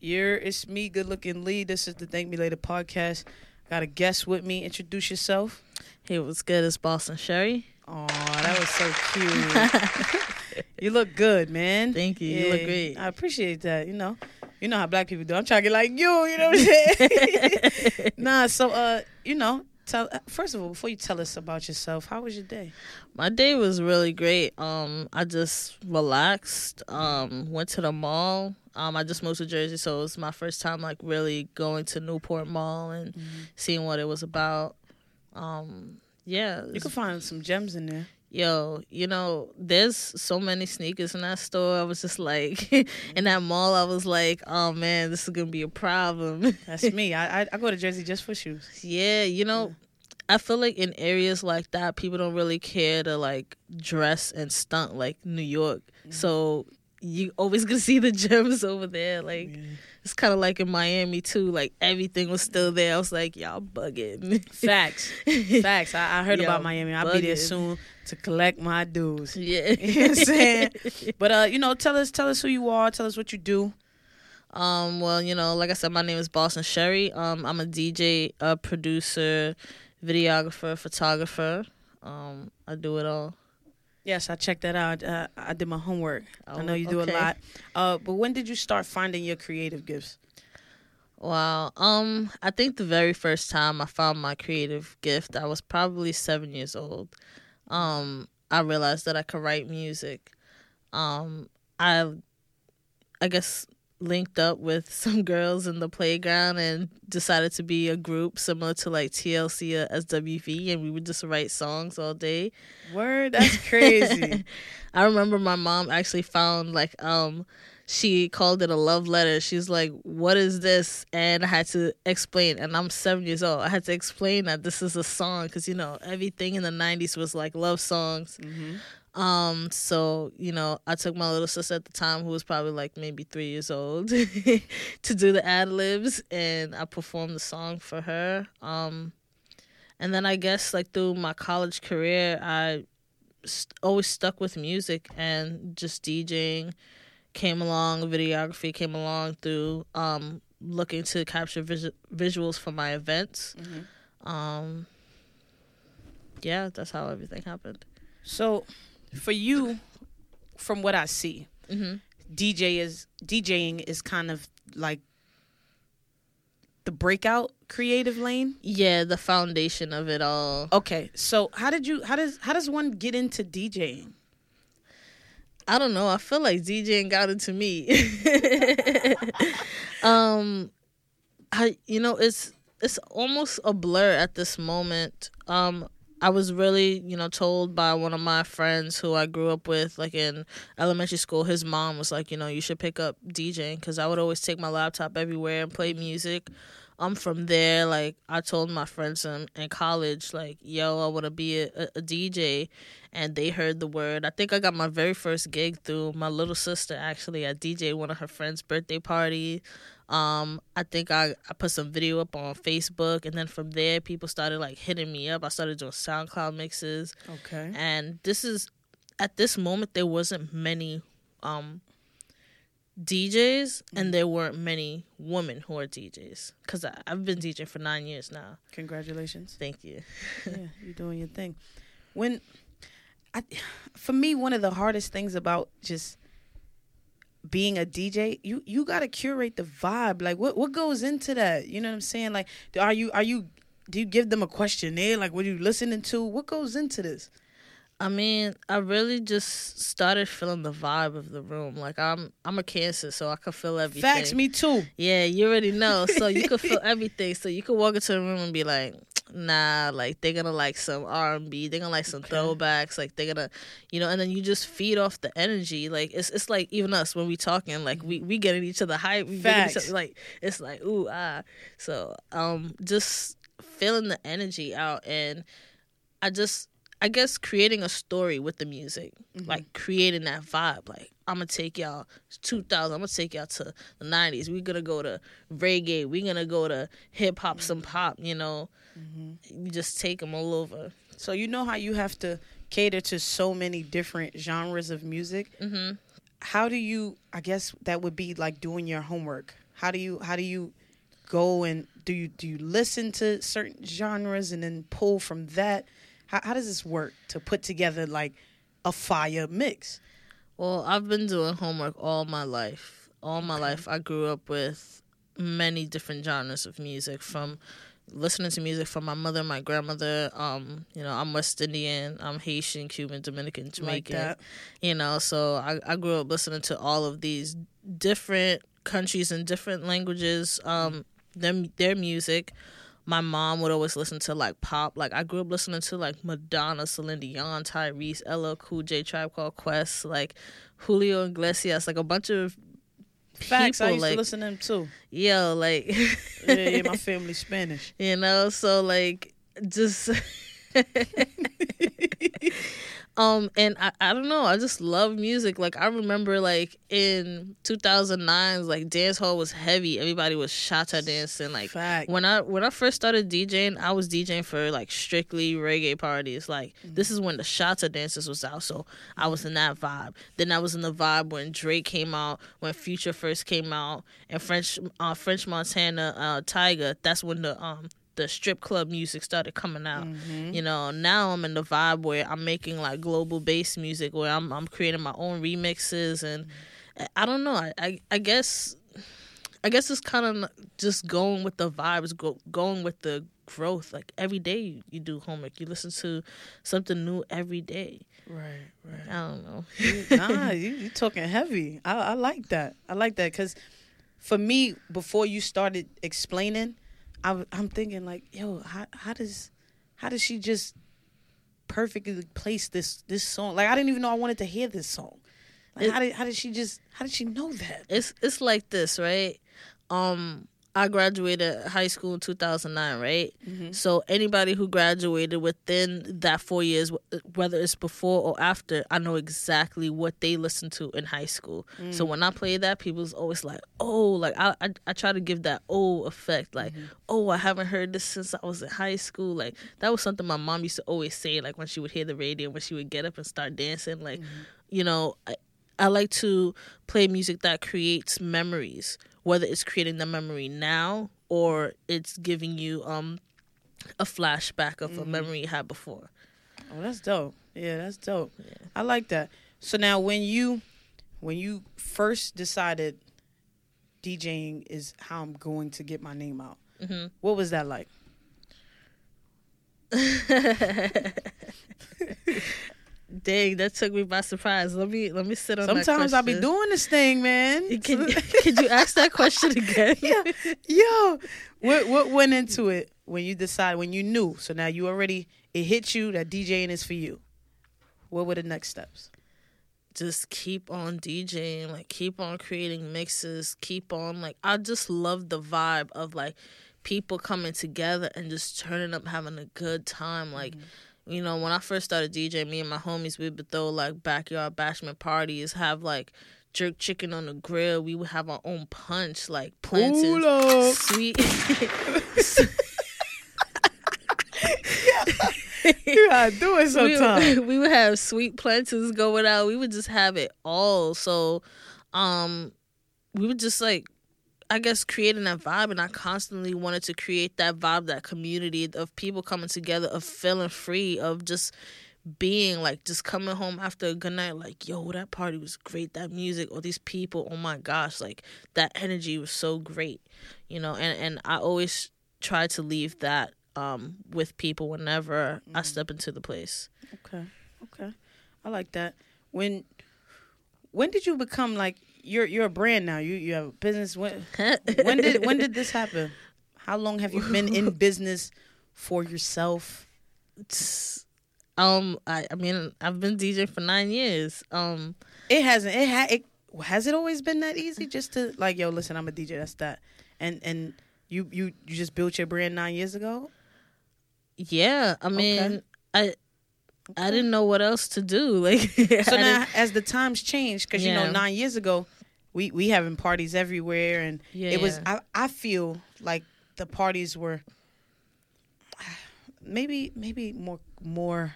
You're it's me, good looking Lee. This is the Thank Me Later podcast. Got a guest with me. Introduce yourself. Hey, what's good? It's Boston Sherry. Oh, that was so cute. you look good, man. Thank you. You look great. I appreciate that. You know, you know how black people do. I'm trying to get like you. You know what I'm saying? nah. So, uh, you know, tell first of all before you tell us about yourself, how was your day? My day was really great. Um, I just relaxed. Um, went to the mall. Um, I just moved to Jersey, so it was my first time like really going to Newport Mall and Mm-hmm. seeing what it was about. Um, yeah, You can find some gems in there. yo, you know, there's so many sneakers in that store. I was just like, in that mall, I was like, oh man, this is gonna be a problem. That's me. I, I I go to Jersey just for shoes. Yeah, you know, I feel like in areas like that, people don't really care to like dress and stunt like New York. So you always gonna see the gems over there. Like it's kind of like in Miami too. Like everything was still there. I was like, y'all bugging. Facts. Facts. I, I heard about Miami. I'll be there soon to collect my dues. yeah, You know what I'm saying? But uh, you know, tell us tell us who you are, tell us what you do. Um, well, you know, like I said, my name is Boston Sherry. Um, I'm a DJ, a producer, videographer, photographer. Um, I do it all. Yes, I checked that out. Uh, I did my homework. I Oh, know you do okay. a lot. Uh, but when did you start finding your creative gifts? Wow. Um, I think the very first time I found my creative gift, I was probably seven years old. Um, I realized that I could write music. Um, I, I guess linked up with some girls in the playground and decided to be a group similar to like TLC or SWV, and we would just write songs all day. Word, that's crazy. I remember my mom actually found like um she called it a love letter. She's like, "What is this?" And I had to explain. And I'm seven years old. I had to explain that this is a song because you know everything in the '90s was like love songs. Um, so you know, I took my little sister at the time, who was probably like maybe three years old, to do the ad libs, and I performed the song for her. Um, and then I guess like through my college career, I st- always stuck with music and just DJing came along, videography came along through um, looking to capture vis- visuals for my events. Um, yeah, that's how everything happened. so, for you, from what I see, hmm DJ is DJing is kind of like the breakout creative lane. Yeah, the foundation of it all. Okay, so how did you? How does how does one get into DJing? I don't know. I feel like DJing got into me. um, I you know it's it's almost a blur at this moment. Um, I was really you know told by one of my friends who I grew up with, like in elementary school. His mom was like, you know, you should pick up DJing because I would always take my laptop everywhere and play music. I'm um, from there, like I told my friends in, in college, like, yo, I want to be a, a, DJ, and they heard the word. I think I got my very first gig through my little sister. Actually, I DJ one of her friends' birthday party. Um, I think I, I put some video up on Facebook, and then from there, people started like hitting me up. I started doing SoundCloud mixes, Okay. and this is at this moment there wasn't many um DJs, and there weren't many women who are DJs because I've been DJing for nine years now. Congratulations. Thank you. yeah, you're doing your thing. When I for me one of the hardest things about just being a DJ, you you got to curate the vibe. Like what what goes into that? You know what I'm saying? Like are you are you do you give them a questionnaire? Like what are you listening to? What goes into this? I mean, I really just started feeling the vibe of the room. Like I'm, I'm a Cancer, so I could feel everything. Facts, me too. Yeah, you already know. So you could feel everything. So you could walk into a room and be like, nah, like they're gonna like some R and B. They're gonna like some Okay. throwbacks. Like they're gonna, you know, and then you just feed off the energy. Like it's it's like even us when we talking, like we we getting each other hype. We Facts. other, like it's like ooh ah. So um, just feeling the energy out, and I just. I guess creating a story with the music, like creating that vibe. Like I'm gonna take y'all 2000. I'm gonna take y'all to the 90s. We're gonna go to reggae. We're gonna go to hip hop, some pop. You know, you just take them all over. So you know how you have to cater to so many different genres of music. hmm How do you? I guess that would be like doing your homework. How do you how do you go and do you do you listen to certain genres and then pull from that? How how does this work to put together like a fire mix? Well, I've been doing homework all my life. All my life, I grew up with many different genres of music from listening to music from my mother, my grandmother. Um, you know, I'm West Indian, I'm Haitian, Cuban, Dominican, Jamaican. that. You know, so I, I grew up listening to all of these different countries and different languages, um, them their music. My mom would always listen to like pop. Like I grew up listening to like Madonna, Celine Dion, Tyrese, LL Cool J, Tribe Called Quest, like Julio Iglesias, like a bunch of Facts. I used like to listen to them too. yo, like Yeah, yeah, my family's Spanish. you know so like just um and I, I don't know i just love music. Like i remember like in 2009 like dance hall was heavy. Everybody was shata dancing. Like Fact. when i when i first started djing i was djing for like strictly reggae parties. Like this is when the shata dances was out so i was in that vibe. Then i was in the vibe when drake came out when future first came out and french uh french montana uh Tyga that's when the um the strip club music started coming out mm-hmm. you know now i'm in the vibe where i'm making like global bass music where i'm, I'm creating my own remixes and i don't know i, I, I guess I guess it's kind of just going with the vibes, go, going with the growth. Like every day you, you do homework, you listen to something new every day. Right, right. I don't know. nah, you you talking heavy. I, I like that. I like that because for me, before you started explaining, I, w- I'm thinking like, yo, how how does how does she just perfectly place this this song? Like I didn't even know I wanted to hear this song. Like, It- how did how did she just how did she know that? It's it's like this, right? Um, I graduated high school in 2009, right? Mm-hmm. So anybody who graduated within that four years, whether it's before or after, I know exactly what they listened to in high school. Mm. So when I play that, people's always like, "Oh, like I, I I try to give that oh effect, like, mm-hmm. oh, I haven't heard this since I was in high school." Like that was something my mom used to always say, like when she would hear the radio, when she would get up and start dancing, like, mm-hmm. you know. I, I like to play music that creates memories, whether it's creating the memory now or it's giving you um a flashback of a memory you had before. Oh, that's dope. Yeah, that's dope. I like that. So now when you when you first decided DJing is how I'm going to get my name out, Mhm. what was that like? Dang, that took me by surprise. Let me let me sit on. Sometimes I'll be doing this thing, man. Can, could you ask that question again? yeah, yo, what what went into it when you decide when you knew? So now you already it hit you that DJing is for you. What were the next steps? just keep on DJing, like keep on creating mixes, keep on like I just love the vibe of like people coming together and just turning up having a good time. Like mm-hmm. You know, when I first started DJing, me and my homies we would throw like backyard bashment parties, have like jerk chicken on the grill. We would have our own punch, like plantains, Pull sweet. You gotta do it we, sometime. would- we would have sweet plantains going out. We would just have it all. So, um, we would just like, I guess, creating that vibe. And I constantly wanted to create that vibe, that community of people coming together, of feeling free, of just being like, just coming home after a good night, like, yo, that party was great. That music, or these people, oh my gosh, like that energy was so great, you know. And and I always try to leave that um with people whenever I step into the place. Okay. Okay. I like that. When when did you become like you're you're a brand now? You you have a business. When when did when did this happen? How long have you been in business for yourself? um I, I mean I've been DJing for nine years. Um It hasn't. It had. It has it always been that easy? Just to like, yo, listen, I'm a DJ. That's that. And and you you you just built your brand nine years ago. yeah, I mean Okay. I I didn't know what else to do. Like So now, as the times change, because you know, nine years ago, we we having parties everywhere, and Yeah, it was. I I feel like the parties were maybe maybe more more.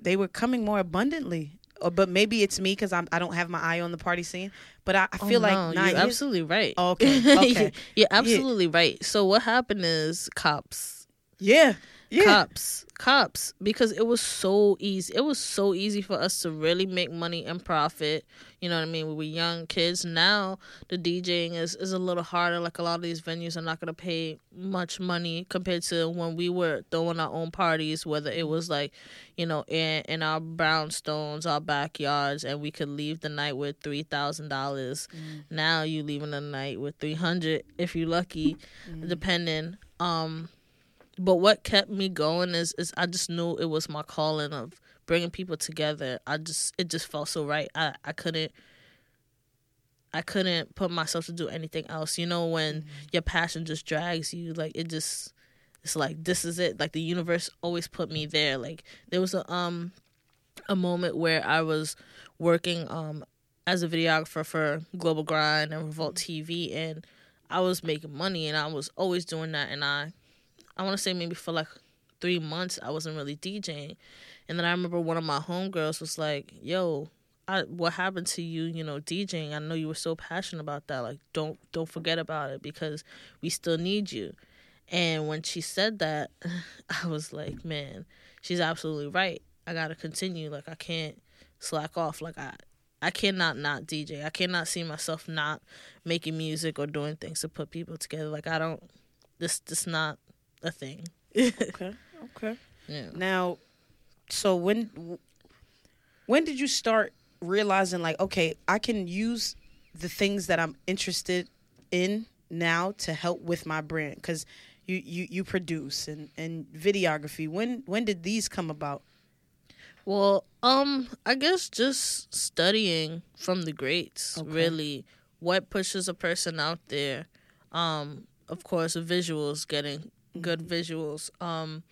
They were coming more abundantly or, but maybe it's me because I'm I don't have my eye on the party scene. But I, I oh, feel Oh, like no, you're years- absolutely right. Oh, okay, okay. you're absolutely right. So what happened is cops, Yeah, yeah. cops, cops, because it was so easy. It was so easy for us to really make money and profit. You know what I mean? We were young kids. Now the DJing is is a little harder. Like a lot of these venues are not gonna pay much money compared to when we were throwing our own parties. Whether it was like, you know, in in our brownstones, our backyards, and we could leave the night with three thousand dollars. Now you leaving the night with three hundred if you're lucky, depending. Um, but what kept me going is is I just knew it was my calling of bringing people together. I just it just felt so right. I I couldn't I couldn't put myself to do anything else. You know when your passion just drags you like it just it's like this is it. Like the universe always put me there. Like there was a um a moment where I was working um as a videographer for Global Grind and Revolt TV and I was making money and I was always doing that and I I want to say maybe for like 3 months I wasn't really DJing. And then I remember one of my homegirls was like, "Yo, I, what happened to you, you know, DJing? I know you were so passionate about that. Like don't don't forget about it because we still need you." And when she said that, I was like, "Man, she's absolutely right. I got to continue. Like I can't slack off. Like I I cannot not DJ. I cannot see myself not making music or doing things to put people together. Like I don't this this not a thing. Okay, okay. Yeah. Now, so when when did you start realizing like, okay, I can use the things that I'm interested in now to help with my brand? Because you, you you produce and and videography. When when did these come about? Well, um, I guess just studying from the greats, Okay. really, what pushes a person out there. Um, of course, visuals, getting good visuals. Um,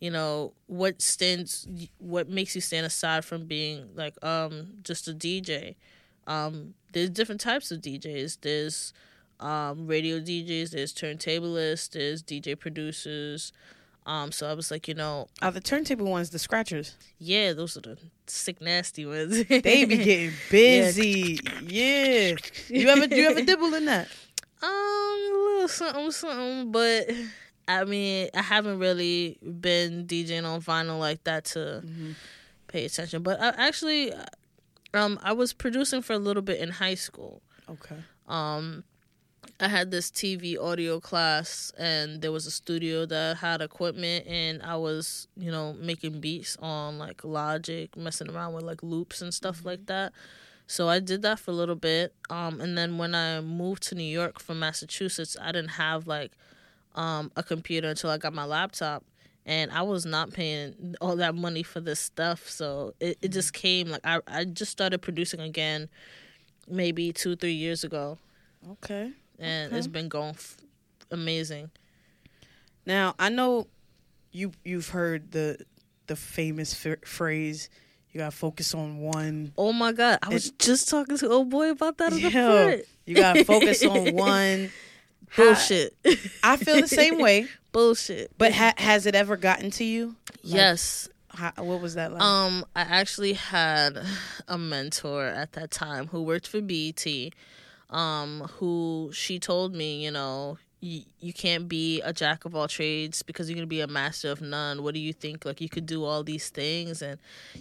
you know, what stands, what makes you stand aside from being like um just a DJ. Um, there's different types of DJs. There's um radio DJs. There's turntablists. There's DJ producers. Um, so I was like, you know, Are the turntable ones the scratchers? yeah, those are the sick nasty ones. They be getting busy. Yeah. You ever you ever dibble in that? um a little something something, but I mean I haven't really been DJing on vinyl like that to pay attention. But I actually um I was producing for a little bit in high school. Okay. Um I had this TV audio class and there was a studio that had equipment and I was, you know, making beats on like Logic, messing around with like loops and stuff like that. So I did that for a little bit. Um and then when I moved to New York from Massachusetts, I didn't have like um a computer until I got my laptop and I was not paying all that money for this stuff. So it, it just came like I I just started producing again maybe 2 3 years ago Okay. and Okay. it's been going f- amazing. Now I know you you've heard the the famous f- phrase you gotta focus on one. Oh my god, I was just talking to old boy about that Yo, you gotta focus on one. Bullshit. I feel the same way, Bullshit. but ha- has it ever gotten to you? yes. How, what was that like? Um, I actually had a mentor at that time who worked for BET. Um, who she told me, you know, you, you can't be a jack of all trades because you're gonna be a master of none. What do you think? Like you could do all these things, and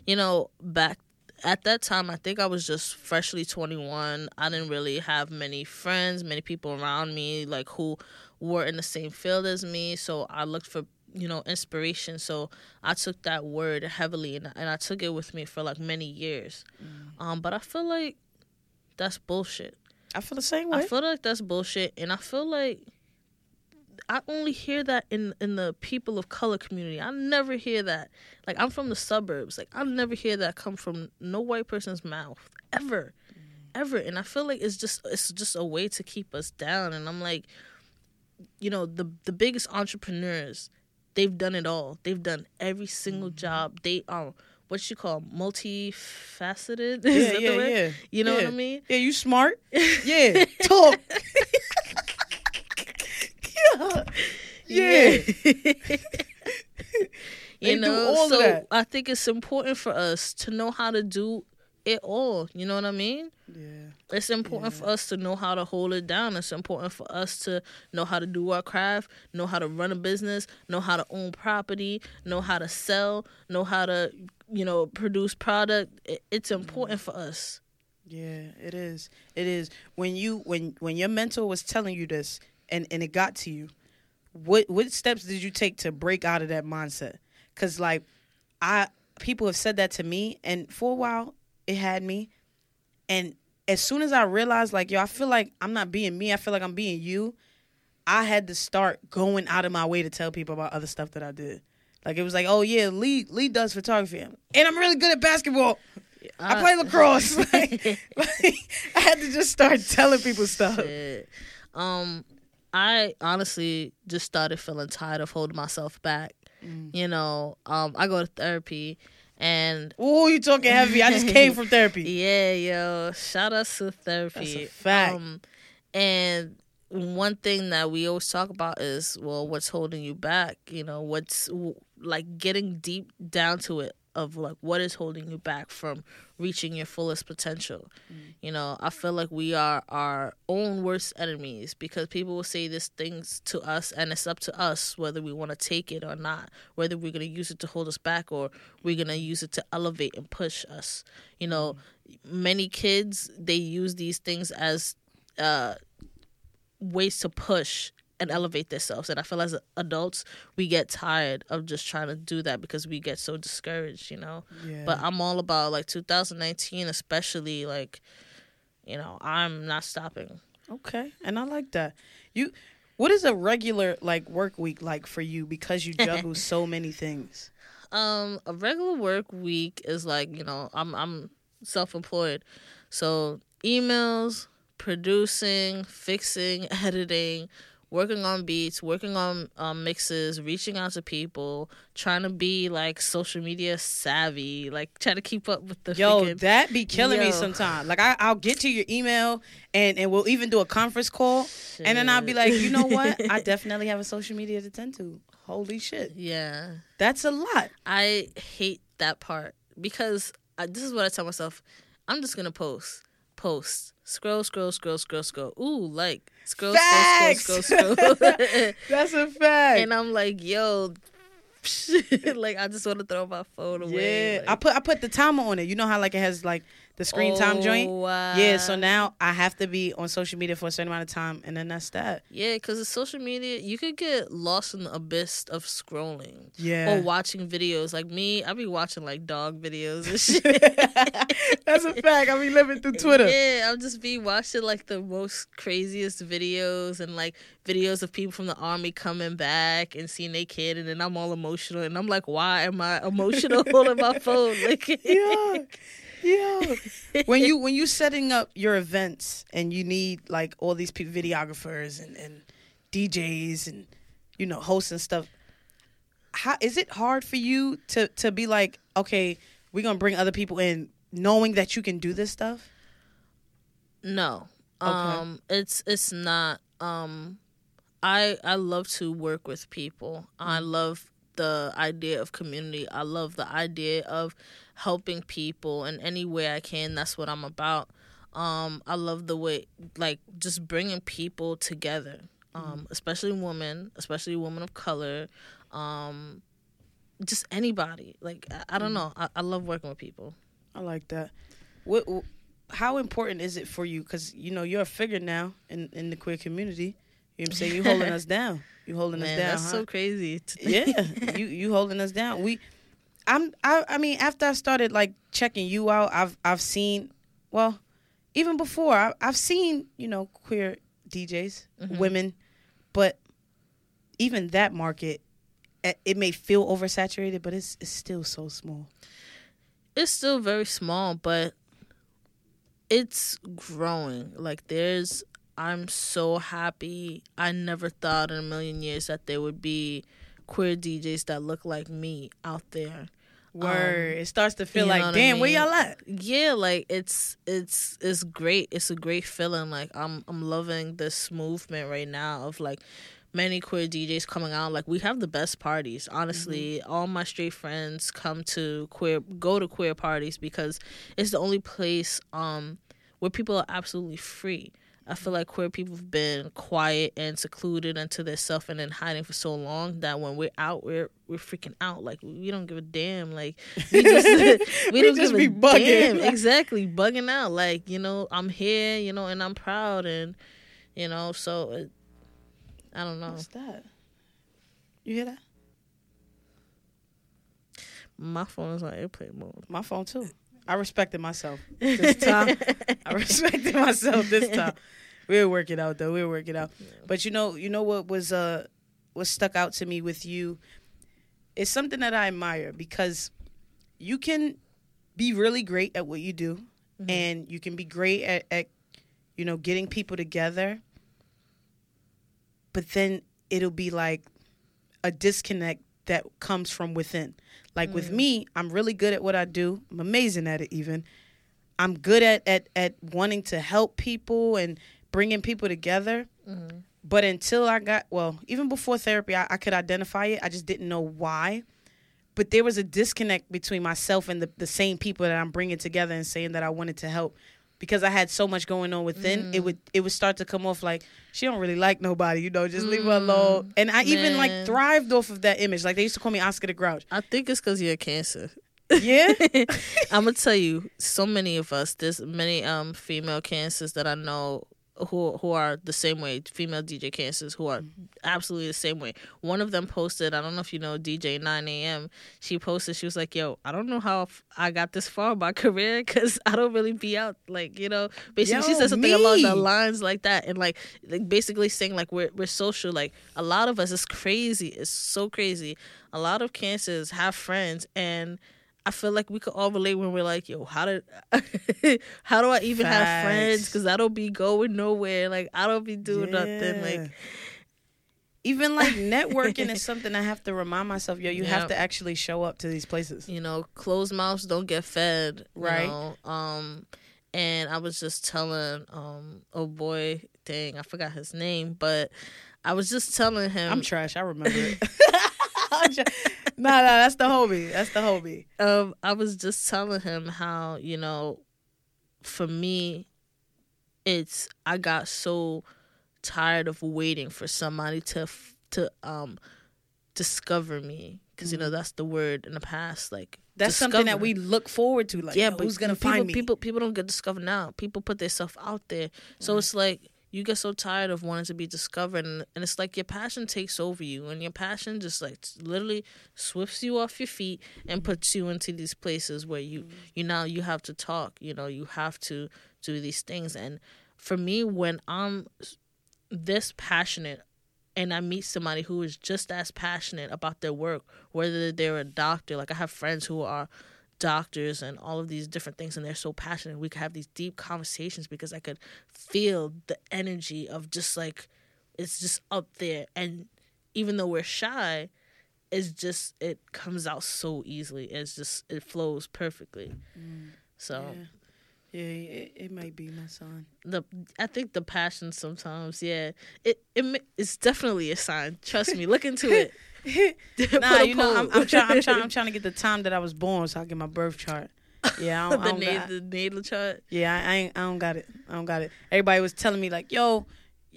you know, back at that time, I think I was just freshly 21. I didn't really have many friends, many people around me, like who were in the same field as me. So I looked for you know inspiration so i took that word heavily and, and i took it with me for like many years um but i feel like that's bullshit I feel the same way. i feel like that's bullshit and i feel like i only hear that in in the people of color community. I never hear that. Like i'm from the suburbs. Like i never hear that come from no white person's mouth ever ever. And i feel like it's just it's just a way to keep us down. And i'm like you know the the biggest entrepreneurs they've done it all. They've done every single mm-hmm. job. They are what you call multifaceted? Yeah, the yeah, yeah. you know what i mean? Yeah, you smart. Yeah, talk. yeah. They you know so i think it's important for us to know how to do it all. You know what I mean? Yeah. It's important Yeah. for us to know how to hold it down. It's important for us to know how to do our craft, know how to run a business, know how to own property, know how to sell, know how to, you know, produce product. It's mm-hmm. important for us. Yeah, it is. It is. When you when when your mentor was telling you this and and it got to you, what what steps did you take to break out of that mindset? Cuz like I people have said that to me and for a while it had me and as soon as I realized like yo I feel like I'm not being me, I feel like I'm being you, I had to start going out of my way to tell people about other stuff that I did. Like it was like, "Oh yeah, Lee Lee does photography and I'm really good at basketball." I play lacrosse. like, like, I had to just start telling people stuff. Shit. Um, I honestly just started feeling tired of holding myself back. Mm. You know, um, I go to therapy, and Oh, you talking heavy? I just came from therapy. yeah, yo, shout out to therapy. That's a fact. Um, and one thing that we always talk about is, well, what's holding you back? You know, what's like getting deep down to it of like what is holding you back from reaching your fullest potential. You know, I feel like we are our own worst enemies because people will say these things to us and it's up to us whether we want to take it or not, whether we're going to use it to hold us back or we're going to use it to elevate and push us. You know, many kids they use these things as uh ways to push and elevate themselves. And I feel as adults, we get tired of just trying to do that because we get so discouraged, you know. Yeah. But I'm all about like 2019, especially like, you know, I'm not stopping. okay, and I like that. You, what is a regular like work week like for you because you juggle so many things? Um, a regular work week is like you know I'm I'm self-employed, so emails, producing, fixing, editing, working on beats, working on um, mixes, reaching out to people, trying to be like social media savvy, like trying to keep up with the Yo, freaking- that be killing me Yo. sometimes. Like I, I'll get to your email and and we'll even do a conference call, and then I'll be like, you know what? I definitely have a social media to tend to. Holy shit, yeah. that's a lot. I hate that part because I, this is what I tell myself. I'm just gonna post, post, scroll, scroll, scroll, scroll, scroll. Ooh, like scroll, Facts! scroll, scroll, scroll, scroll. That's a fact. and I'm like, yo, like I just want to throw my phone away. Yeah, like, I put I put the timer on it. You know how like it has like the screen time oh, joint. Wow. Yeah, so now I have to be on social media for a certain amount of time, and then that's that. Yeah, because the social media, you could get lost in the abyss of scrolling Yeah, or watching videos. Like me, I be watching like dog videos and shit. that's a fact. I be living through Twitter. Yeah, I'll just be watching like the most craziest videos and like videos of people from the army coming back and seeing their kid, and then I'm all emotional, and I'm like, why am I emotional holding my phone? Like, yeah, yeah. When you when you setting up your events and you need like all these pe- videographers and and DJs and you know hosts and stuff, how is it hard for you to to be like, okay, we're gonna bring other people in, knowing that you can do this stuff? no, Okay. um, it's it's not. Um, I I love to work with people. I love the idea of community. I love the idea of helping people in any way I can. That's what I'm about. Um, I love the way, like, just bringing people together, um, especially women, especially women of color, um, just anybody. Like, I, I don't know. I, I love working with people. I like that. What? wh- How important is it for you? Because you know you're a figure now in in the queer community. You know what I'm saying? You holding us down. You holding us down. that's huh? so crazy. yeah, you you holding us down. We, I'm I I mean after I started like checking you out, I've I've seen, well, even before I, I've seen you know queer DJs, Mhm. women, but even that market, it, it may feel oversaturated, but it's it's still so small. it's still very small, but it's growing. Like there's I'm so happy. I never thought in a million years that there would be queer DJs that look like me out there. Word, it starts to feel Um, you know like, what I damn, where y'all at? Yeah, like it's it's it's great. It's a great feeling. Like I'm I'm loving this movement right now of like many queer DJs coming out. Like we have the best parties. Honestly, Mm-hmm. all my straight friends come to queer go to queer parties because it's the only place um where people are absolutely free. I feel like queer people have been quiet and secluded into their self and in hiding for so long that when we're out, we're we're freaking out. Like we don't give a damn. Like we just we, We don't just give be a bugging. damn. Exactly, bugging out. Like you know, I'm here. You know, and I'm proud and you know. So it, I don't know. What's that? You hear that? My phone is on airplane mode. My phone too. I respected myself this time. I respected myself this time. We'll work it out though. We'll work it out. But you know, you know what was uh what stuck out to me with you is something that I admire because you can be really great at what you do and you can be great at, at you know getting people together but then it'll be like a disconnect that comes from within. Like with mm. me i'm really good at what i do. I'm amazing at it even. I'm good at at, at wanting to help people and bringing people together. Mm-hmm. But until i got well even before therapy I, I could identify it. I just didn't know why. But there was a disconnect between myself and the, the same people that I'm bringing together and saying that I wanted to help because I had so much going on within it would it would start to come off like she don't really like nobody you know just leave her alone. And I even like thrived off of that image. Like they used to call me Oscar the Grouch. I think it's because you're a cancer. yeah? I'm gonna tell you, so many of us, there's many um female cancers that I know who who are the same way, female DJ cancers who are mm-hmm. absolutely the same way. One of them posted, I don't know if you know DJ 9 a.m. She posted, she was like, "Yo, I don't know how I got this far in my career because I don't really be out like you know." Basically, she Yo, said something along the lines like that, and like, like basically saying like we're we're social. Like a lot of us, it's crazy. It's so crazy. A lot of cancers have friends and. I feel like we could all relate when we're like, yo, how did, how do I even have friends? Because I don't be going nowhere. Like I don't be doing nothing. Like even like networking is something I have to remind myself yo you have to actually show up to these places you know, closed mouths don't get fed. you Right. know? Um, and I was just telling, um, oh boy, dang, I forgot his name, but I was just telling him, I'm trash I remember it Nah nah that's the homie. That's the homie. Um, I was just telling him how you know, for me, it's I got so tired of waiting for somebody to to um discover me. Because you know that's the word in the past like that's something that we look forward to like yeah, yeah but who's gonna people, find me? People people don't get discovered now. People put themselves out there, so it's like you get so tired of wanting to be discovered, and, and it's like your passion takes over you, and your passion just like literally swifts you off your feet and puts you into these places where you you now you have to talk. You know, you have to do these things, and for me, when I'm this passionate and I meet somebody who is just as passionate about their work, whether they're a doctor, like I have friends who are doctors and all of these different things, and they're so passionate. We could have these deep conversations because I could feel the energy of just like it's just up there. And even though we're shy, it's just it comes out so easily. It's just it flows perfectly. Mm. So yeah yeah it, it might be my son the I think the passion sometimes, yeah, it it it's definitely a sign. Trust me, look into it. Nah, you know, I'm. I'm trying. I'm trying. I'm trying to get the time that I was born, so I get my birth chart. Yeah, I don't, I the, don't na- got, the natal chart. yeah, I, I ain't. I don't got it. I don't got it. Everybody was telling me like, "Yo,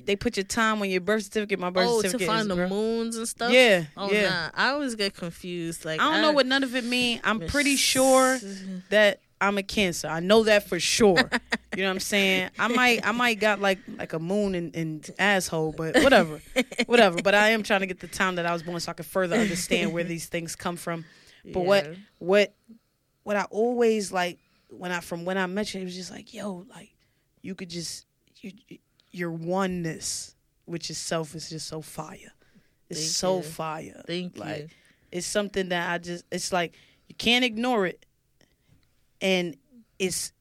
they put your time on your birth certificate." My birth certificate. Oh, to find the moons and stuff. Yeah, Oh yeah. nah, I always get confused. Like I don't know what none of it mean. I'm pretty sure that I'm a Cancer. I know that for sure. you know what I'm saying? I might. I might got like like a moon and, and asshole, but whatever, whatever. But I am trying to get the time that I was born, so I can further understand where these things come from. But what Yeah. what what I always like when I from when I met you, it was just like, yo, like you could just you your oneness, which is self, is just so fire. It's Thank so you. fire. Thank like, you. It's something that I just. It's like you can't ignore it, and it's.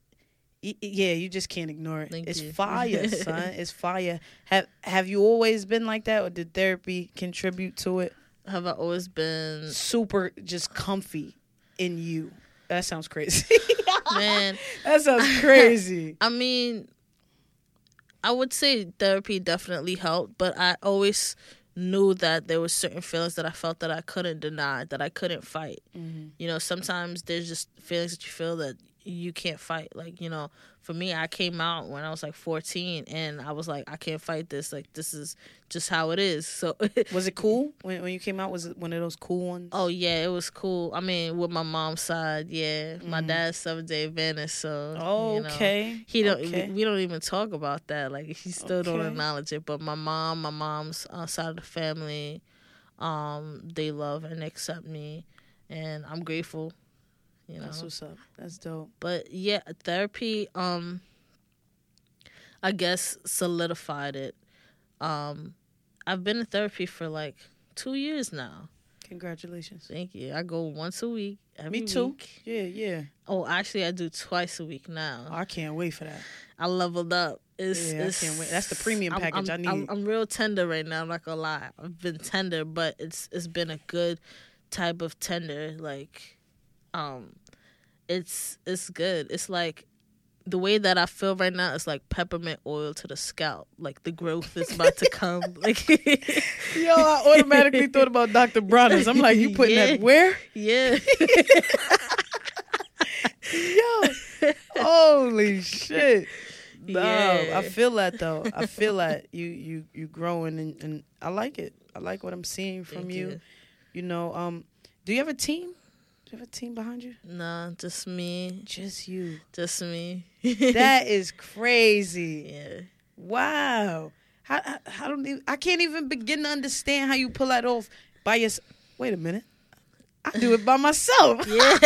Yeah, you just can't ignore it. Thank it's you. fire, son. It's fire. Have Have you always been like that, or did therapy contribute to it? Have I always been super just comfy in you. That sounds crazy. man? that sounds crazy. I mean, I would say therapy definitely helped, but I always knew that there were certain feelings that I felt that I couldn't deny, that I couldn't fight. Mm-hmm. You know, sometimes there's just feelings that you feel that you can't fight. Like, you know, for me, I came out when I was like 14 and I was like, I can't fight this. Like, this is just how it is. So, Was it cool when when you came out? Was it one of those cool ones? oh, yeah, it was cool. I mean, with my mom's side, yeah. My Mhm. dad's seventh day Adventist. So, you know, okay. he don't. Okay. We, we don't even talk about that. Like he still don't acknowledge it. But my mom, my mom's uh, side of the family, um, they love and accept me, and I'm grateful. You know. That's what's up. That's dope. but yeah, therapy. Um, I guess solidified it. Um, I've been in therapy for like two years now. Congratulations. Thank you. I go once a week. Every Me too. week. Yeah, yeah. Oh, actually, I do twice a week now. I can't wait for that. I leveled up. It's, Yeah, I can't wait. That's the premium I'm- package I'm, I I'm, need. I'm real tender right now. I'm not gonna lie. I've been tender, but it's it's been a good type of tender. Like, um, it's it's good. It's like the way that I feel right now is like peppermint oil to the scalp. Like the growth is about to come. Like, Yo, I automatically thought about Dr. Bronner's. I'm like, you putting Yeah. that where? yeah, Yo, holy shit. No, Yeah. I feel that though. I feel that you you you growing and, and I like it. I like what I'm seeing from Thank you. you. know, um, do you have a team? Do you have a team behind you? Nah, just me, Just you. just me. That is crazy. yeah. Wow. How, how, how don't even, I can't even begin to understand how you pull that off by yourself. Wait a minute. I do it by myself. Yeah.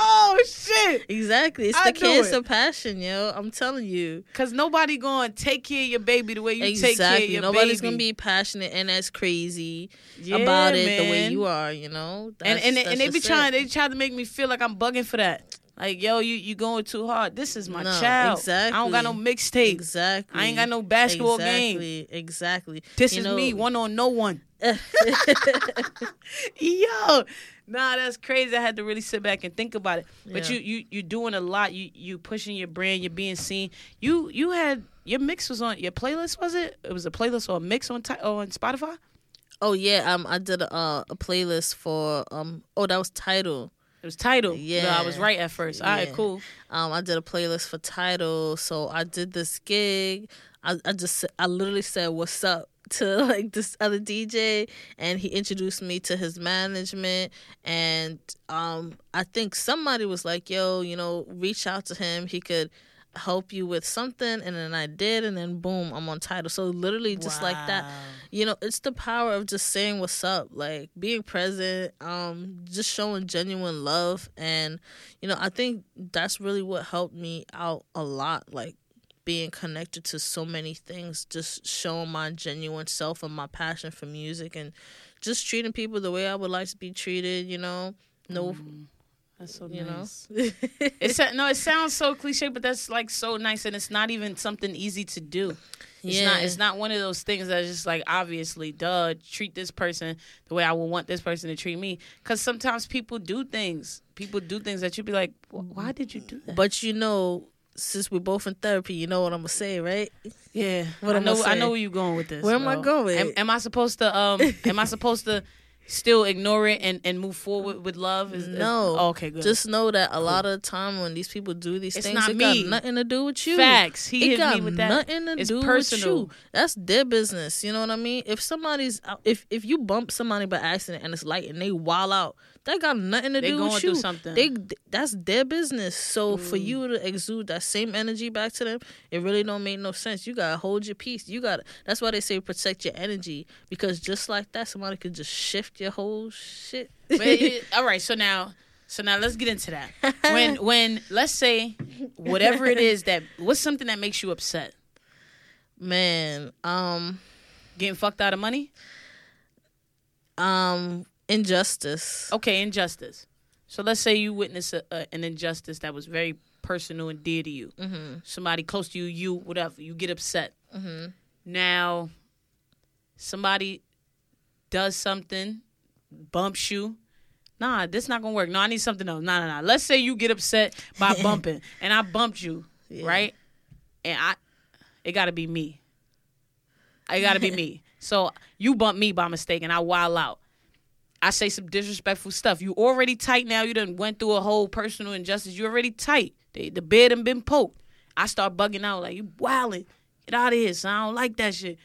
Oh shit. Exactly. It's I the cancer it. passion, yo. I'm telling you. Cause nobody going to take care of your baby the way you take care of exactly. your Nobody's baby. gonna be passionate and as crazy Yeah, about it the way you are. You know. and That's- and, they- that's and they be it. trying. They try to make me feel like I'm bugging for that. Like yo, you you going too hard. This is my No, child. I don't got no exactly. mixtape. Exactly. I ain't got no basketball game. exactly. Exactly. This You is know- me, one on no one. Yo, nah, that's crazy. I had to really sit back and think about it. But Yeah. you you you doing a lot. You you pushing your brand. You're being seen. You you had your mix was on your playlist. Was it? It was a playlist or a mix on on Spotify. Oh yeah. Um. I did a uh, a playlist for um. Oh, that was TIDAL. It was titled. Yeah. No, I was right at first. All right, Yeah. cool. Um, I did a playlist for TIDAL, so I did this gig. I, I just I literally said what's up to like this other DJ, and he introduced me to his management. And um, I think somebody was like, "Yo, you know, reach out to him. He could." Help you with something and then I did and then boom I'm on TIDAL. So literally just like that you know it's the power of just saying what's up like being present um just showing genuine love. And you know i think that's really what helped me out a lot like being connected to so many things just showing my genuine self and my passion for music and just treating people the way i would like to be treated you know? No That's so you nice. know It's no, it sounds so cliche, but that's like so nice, and it's not even something easy to do. It's not. Yeah. It's not one of those things that's just like obviously, duh. Treat this person the way I would want this person to treat me. Because sometimes people do things. People do things that you'd be like, why did you do that? but you know since we're both in therapy you know what i'm gonna say right yeah, What I am I know. I know where you're going with this. Where am I going? Am, am I supposed to? Um, am I supposed to still ignore it and, and move forward with love? Is, is- No. oh, okay, good. Just know that a lot of the time when these people do these It's things, not it me. got nothing to do with you. Facts. He it hit got me with that. nothing to It's do personal. with you. That's their business. You know what I mean? If somebody's if if you bump somebody by accident and it's light and they wild out, that got nothing to They do going with through you. something. They that's their business. So for Mm. you to exude that same energy back to them, it really don't make no sense. You gotta hold your peace. You got to that's why they say protect your energy because just like that, somebody could just shift your whole shit. But it- all right, so now, so now let's get into that. When when let's say whatever it is that what's something that makes you upset? Man, um, Getting fucked out of money? um, injustice. Okay, injustice. So let's say you witness a, a, an injustice that was very personal and dear to you. Mm-hmm. Somebody close to you, you whatever, you get upset. Mm-hmm. Now, somebody does something, bumps you. Nah, this not gonna work. No, I need something else. Nah, nah, nah. Let's say you get upset by bumping, and I bumped you, Yeah. right? And I, it got to be me. It got to be me. So you bump me by mistake and I wild out. I say some disrespectful stuff. You already tight now. You done went through a whole personal injustice. You already tight. They, the bed done been poked. I start bugging out like you wilding. Get out of here, son. I don't like that shit.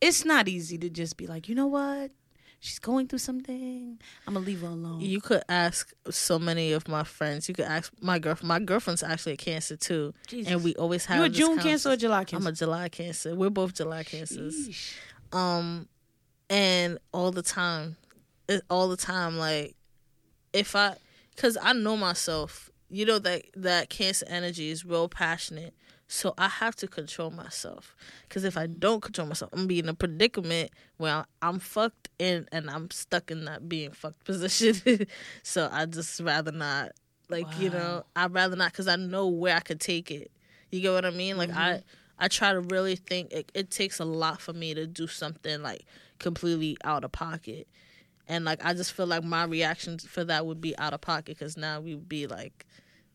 It's not easy to just be like, you know what? She's going through something. I'm gonna leave her alone. You could ask so many of my friends. You could ask my girlfriend. My girlfriend's actually a Cancer too, Jesus. and we always have. You a June Cancer or July Cancer? I'm a July Cancer. We're both July Cancers. Sheesh. Um, and all the time, all the time, like if I, cause I know myself. You know that that Cancer energy is real passionate. So I have to control myself, cause if I don't control myself, I'm gonna be in a predicament where I'm fucked in, and I'm stuck in that being fucked position. so I just rather not, like you know, I'd rather not, cause I know where I could take it. You get what I mean? Like I, mm-hmm. I try to really think. It, it takes a lot for me to do something like completely out of pocket, and like I just feel like my reaction for that would be out of pocket, cause now we would be like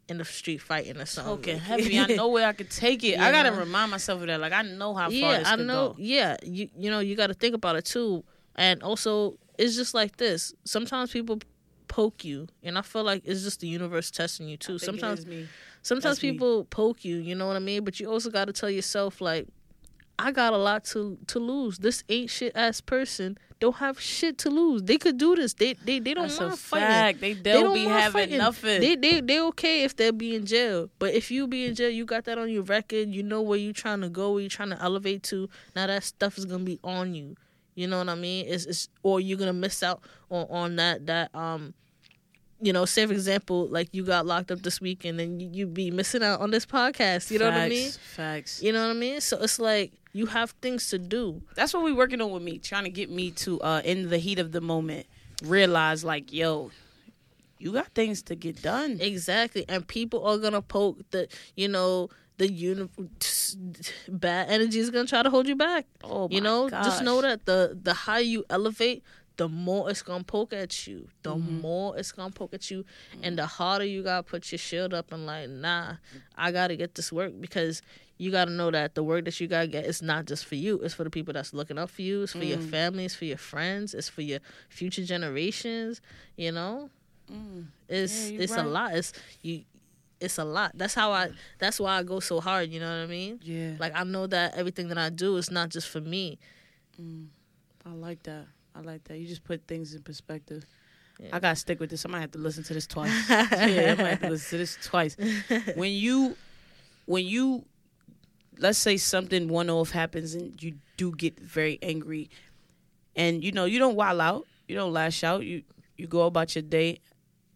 in the street fighting or something. Okay, heavy. I know where I could take it. I gotta know? remind myself of that. Like I know how far yeah, this I know. go. Yeah, you you know you got to think about it too, and also it's just like this. Sometimes people poke you, and I feel like it's just the universe testing you too. Sometimes me. sometimes That's me. people poke you, you know what I mean? But you also got to tell yourself like I got a lot to to lose. This ain't shit ass person don't have shit to lose. They could do this. They they they don't a fighting. fact. They They don't don't be having fighting. nothing. They they they okay if they be in jail. But if you be in jail, you got that on your record. You know where you trying to go, where you trying to elevate to. Now that stuff is gonna be on you. You know what I mean? It's, it's or you're gonna miss out on on that that um. You know, say for example, like you got locked up this week, and then you, you be missing out on this podcast. You know what I mean? Facts, Facts. You know what I mean? So it's like you have things to do. That's what we're working on with me, trying to get me to uh in the heat of the moment realize like, yo, you got things to get done. Exactly, and people are gonna poke the, you know, the uni- bad energy is gonna try to hold you back. Oh, you know, just know that the the higher you elevate, the more it's gonna poke at you. The Mm-hmm. more it's gonna poke at you, and the harder you gotta put your shield up and like, nah, I gotta get this work because you gotta know that the work that you gotta get is not just for you. It's for the people that's looking up for you. It's for your Mm. family. It's for your friends. It's for your future generations. You know, it's Mm. Yeah, you it's a lot. It's you. It's a lot. That's how I. That's why I go so hard. You know what I mean? Yeah, Like I know that everything that I do is not just for me. I like that. I like that. You just put things in perspective. Yeah. I gotta stick with this. I might have to listen to this twice. yeah, I might have to listen to this twice. When you, when you, let's say something one off happens and you do get very angry, and you know you don't wild out, you don't lash out, you you go about your day.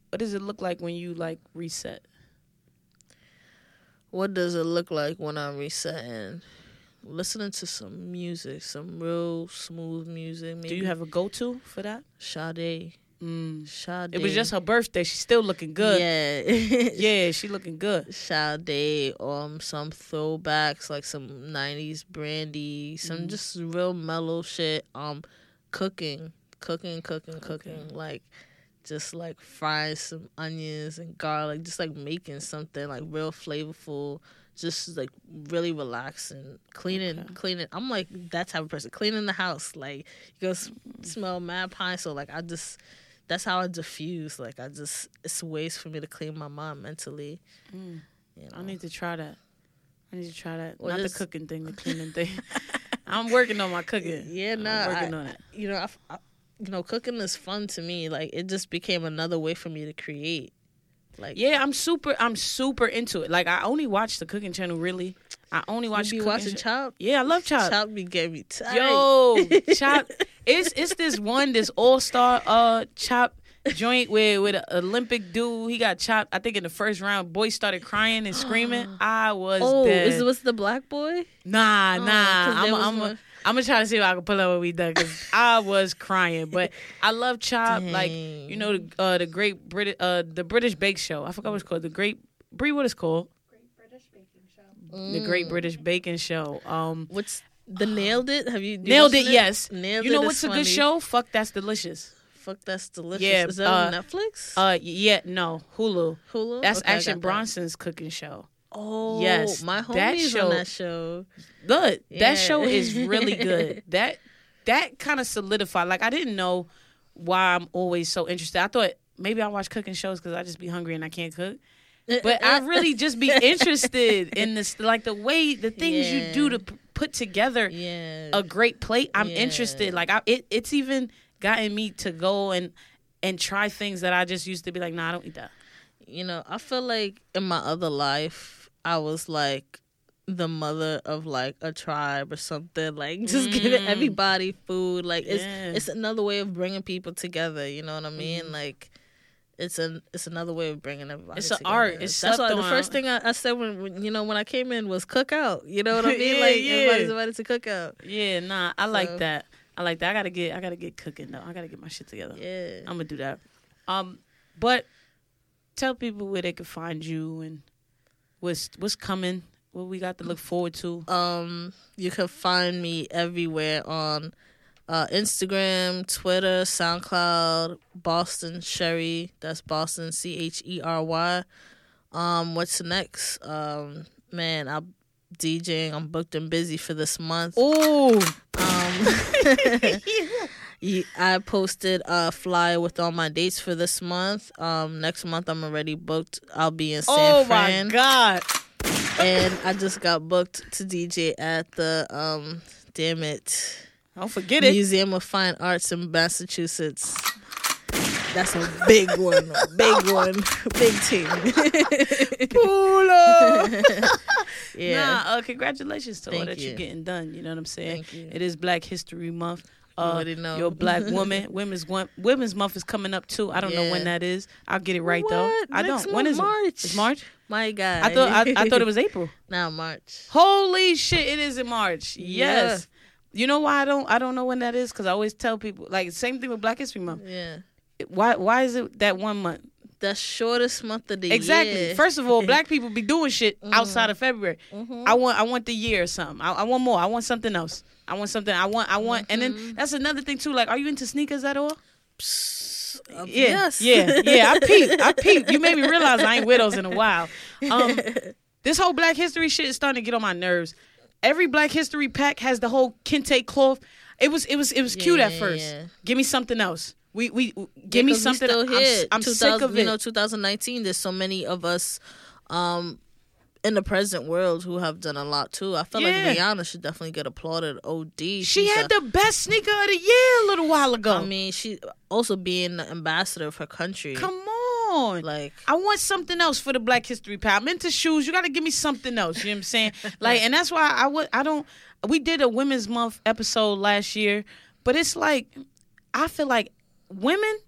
What does it look like when you like reset? What does it look like when I'm resetting? Listening to some music, some real smooth music. Maybe Do you have a go to for that? Sade? Mm. Sade. It was just her birthday. She's still looking good. Yeah. Yeah, she looking good. Sade, um, some throwbacks like some '90s Brandy, some Mm. just real mellow shit. Um, cooking, cooking, cooking, cooking, Cooking. like just like frying some onions and garlic, just like making something like real flavorful. Just like really relaxing, cleaning, Okay. cleaning. I'm like that type of person. Cleaning the house, like you go s- smell mad pine. So like I just, that's how I diffuse. Like I just, it's ways for me to clean my mind mentally. Mm. You know? I need to try that. I need to try that. Well, Not the cooking thing, the cleaning thing. I'm working on my cooking. Yeah, I'm working I- on it. you know, I, I- you know, cooking is fun to me. Like it just became another way for me to create. Like Yeah, I'm super. I'm super into it. Like I only watch the cooking channel. Really, I only you watch. be watching ch- Chop. Yeah, I love Chop. Chop be getting me tight. Yo, Chop. It's it's this one, this all star uh Chop joint with with an Olympic dude. He got chopped. I think in the first round, boy started crying and screaming. I was oh, dead. is was the black boy? Nah, Oh, nah. I'm, was I'm, one- I'm gonna try to see if I can pull up what we done because I was crying. But I love Chop. Like you know the uh, the great British uh the British Bake Show. I forgot what it's called. The Great Brie. What it's called? The Great Mm. British Baking Show. Um, What's the nailed it? Have you, you nailed it. watched Yes. Nailed you know is what's a funny. good show? Fuck, that's delicious. Fuck, that's delicious. Yeah, is that uh, on Netflix? Uh, yeah, no, Hulu. Hulu. That's Okay, Action that. Bronson's cooking show. Oh, Yes, my that homies show- on that show. Good. Yeah. That show is really good. that that kind of solidified. Like I didn't know why I'm always so interested. I thought maybe I watch cooking shows because I just be hungry and I can't cook. But I really just be interested in this, like the way the things you do to p- put together yeah, a great plate. I'm Yeah. interested. Like I, it, it's even gotten me to go and and try things that I just used to be like, nah, I don't eat that. you know, I feel like in my other life, I was like the mother of like a tribe or something. Like just giving Mm. everybody food. Like it's it's another way of bringing people together. You know what I mean? Mhm. Like. It's an it's another way of bringing everybody. It's a together. art. It's That's why the on. first thing I, I said when, when you know when I came in was cookout. You know what I mean? Yeah, like yeah. everybody's invited to cookout. Yeah, nah, I like that. I like that. I gotta get, I gotta get cooking though. I gotta get my shit together. Yeah. I'm gonna do that. Um, but tell people where they can find you and what's what's coming, what we got to look forward to. Um, you can find me everywhere on uh, Instagram, Twitter, SoundCloud, Boston Chery. That's Boston C H E R Y. Um, what's next? Um, man, I'm DJing. I'm booked and busy for this month. Oh, Um, I posted a flyer with all my dates for this month. Um, next month I'm already booked. I'll be in San oh Fran my god! and I just got booked to DJ at the um damn it Don't forget it. Museum of Fine Arts in Massachusetts. That's a big one, big one, big team. Pull up. yeah, Nah, uh, congratulations to all that you're getting done. You know what I'm saying? Thank you. It is Black History Month. Uh, know. You're black woman. Women's one, Women's Month is coming up too. I don't know when that is. I'll get it right though. I Next don't. When is it? March. It's March. My God, I thought I, I thought it was April. now March. Holy shit! It is in March. Yes. You know why I don't I don't know when that is because I always tell people like same thing with Black History Month. Yeah, Why why is it that one month? the shortest month of the year. Exactly. First of all, black people be doing shit outside of February. Mhm. I want I want the year or something. I, I want more. I want something else. I want something. I want I want and then that's another thing too. Like, are you into sneakers at all? Psst, uh, Yeah, yes. yeah, yeah. I peep. I peep. You made me realize I ain't widows in a while. Um, this whole Black History shit is starting to get on my nerves. Every Black History pack has the whole kente cloth. It was it was it was Yeah, cute at first. yeah. Give me something else. We we give Yeah, me something. I'm. I'm sick of it. You know, 2019. There's so many of us, um, in the present world who have done a lot too. I feel Yeah. like Rihanna should definitely get applauded. Od. she She's had a- the best sneaker of the year a little while ago. I mean, she also being the ambassador of her country. Come on. Like, I want something else for the Black History Pal. I'm into shoes. You got to give me something else. You know what I'm saying? like, and that's why I would. I don't. We did a Women's Month episode last year, but it's like I feel like women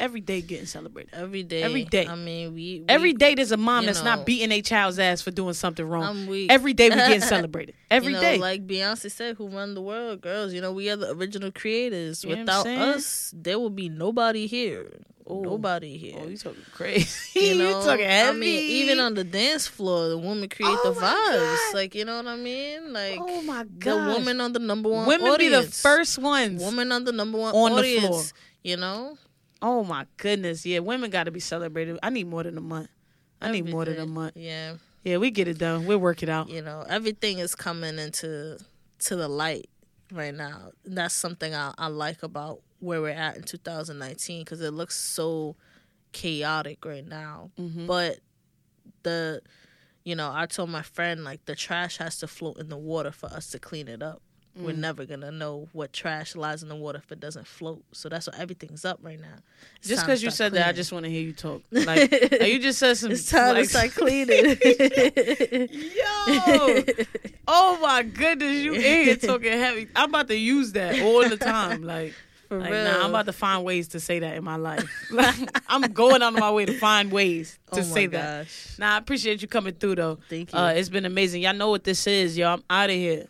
every day getting celebrated. every day. Every day. I mean, we, we Every day there's a mom that's know. not beating a child's ass for doing something wrong. Every day we getting celebrated. Every you day. like Beyonce said, "Who run the world, girls? You know, we are the original creators. You know Without us, there will be nobody here. Ooh. Nobody here. oh, you talking crazy? You know, talking heavy? I mean, even on the dance floor, the women create Oh the vibes. God. Like, you know what I mean? Like, oh my the god, woman on the number one women be the first ones. woman on the number one on the floor. You know, Oh my goodness, yeah, women got to be celebrated. I need more than a month. I need more than a month. Yeah, Yeah, we get it done. We'll work it out. you know, everything is coming into to the light right now. And that's something I, I like about where we're at in 2019 because it looks so chaotic right now. Mhm. But the, you know, I told my friend like the trash has to float in the water for us to clean it up. We're Mm. never gonna know what trash lies in the water if it doesn't float. So that's why everything's up right now. It's Just because you said that, I just want to hear you talk. Like, you just said some. it's time like, to start cleaning. Yo, oh my goodness, you in here talking heavy. I'm about to use that all the time. Like, For like real. nah, I'm about to find ways to say that in my life. Like, I'm going out of my way to find ways to oh say that. gosh. Nah, I appreciate you coming through though. Thank you. Uh, it's been amazing. Y'all know what this is, yo. I'm out of here.